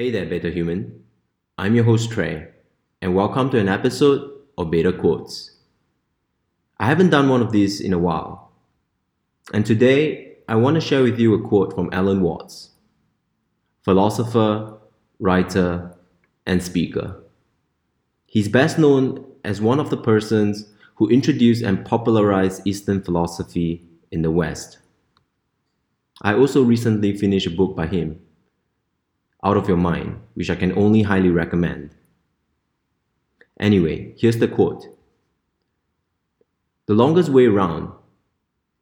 Hey there, Beta Human. I'm your host Trey, and welcome to an episode of Beta Quotes. I haven't done one of these in a while, and today I want to share with you a quote from Alan Watts, philosopher, writer, and speaker. He's best known as one of the persons who introduced and popularized Eastern philosophy in the West. I also recently finished a book by him, Out of Your Mind, which I can only highly recommend. Anyway, here's the quote The longest way round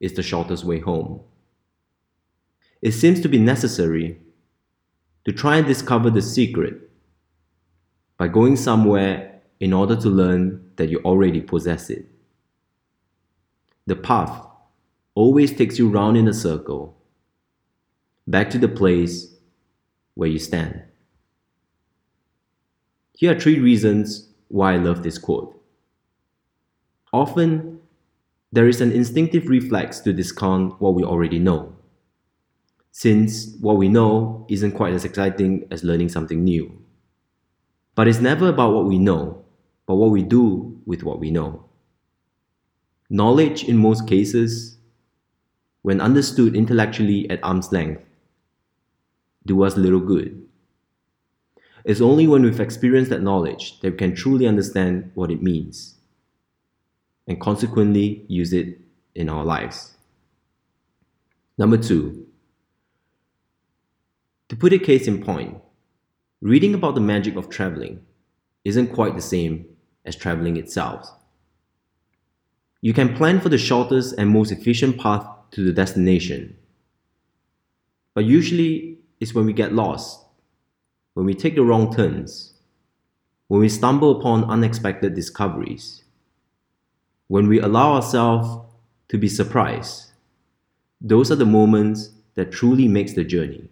is the shortest way home. It seems to be necessary to try and discover the secret by going somewhere in order to learn that you already possess it. The path always takes you round in a circle back to the place where you stand. Here are three reasons why I love this quote. Often, there is an instinctive reflex to discount what we already know, since what we know isn't quite as exciting as learning something new. But it's never about what we know, but what we do with what we know. Knowledge, in most cases, when understood intellectually at arm's length, do us little good. It's only when we've experienced that knowledge that we can truly understand what it means and consequently use it in our lives. Number two, to put a case in point, reading about the magic of traveling isn't quite the same as traveling itself. You can plan for the shortest and most efficient path to the destination, but usually is when we get lost, when we take the wrong turns, when we stumble upon unexpected discoveries, when we allow ourselves to be surprised. Those are the moments that truly makes the journey.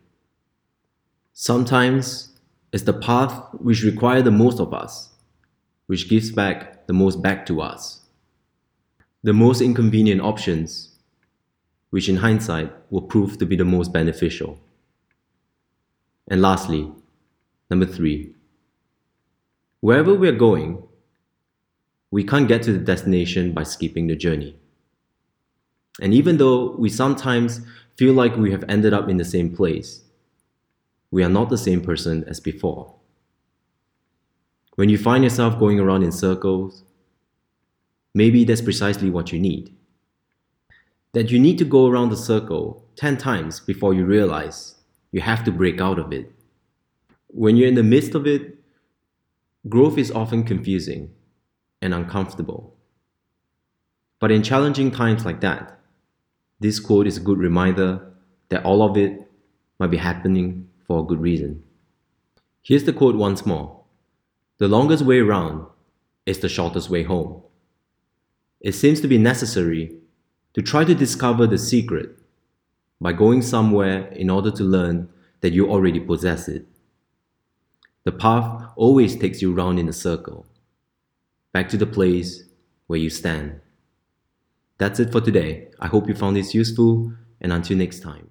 Sometimes it's the path which require the most of us, which gives back the most back to us. The most inconvenient options, which in hindsight will prove to be the most beneficial. And lastly, number three, wherever we're going, we can't get to the destination by skipping the journey. And even though we sometimes feel like we have ended up in the same place, we are not the same person as before. When you find yourself going around in circles, maybe that's precisely what you need. That you need to go around the circle 10 times before you realize you have to break out of it. When you're in the midst of it, growth is often confusing and uncomfortable. But in challenging times like that, this quote is a good reminder that all of it might be happening for a good reason. Here's the quote once more The longest way round is the shortest way home. It seems to be necessary to try to discover the secret by going somewhere in order to learn that you already possess it. The path always takes you round in a circle, back to the place where you stand. That's it for today. I hope you found this useful, and until next time.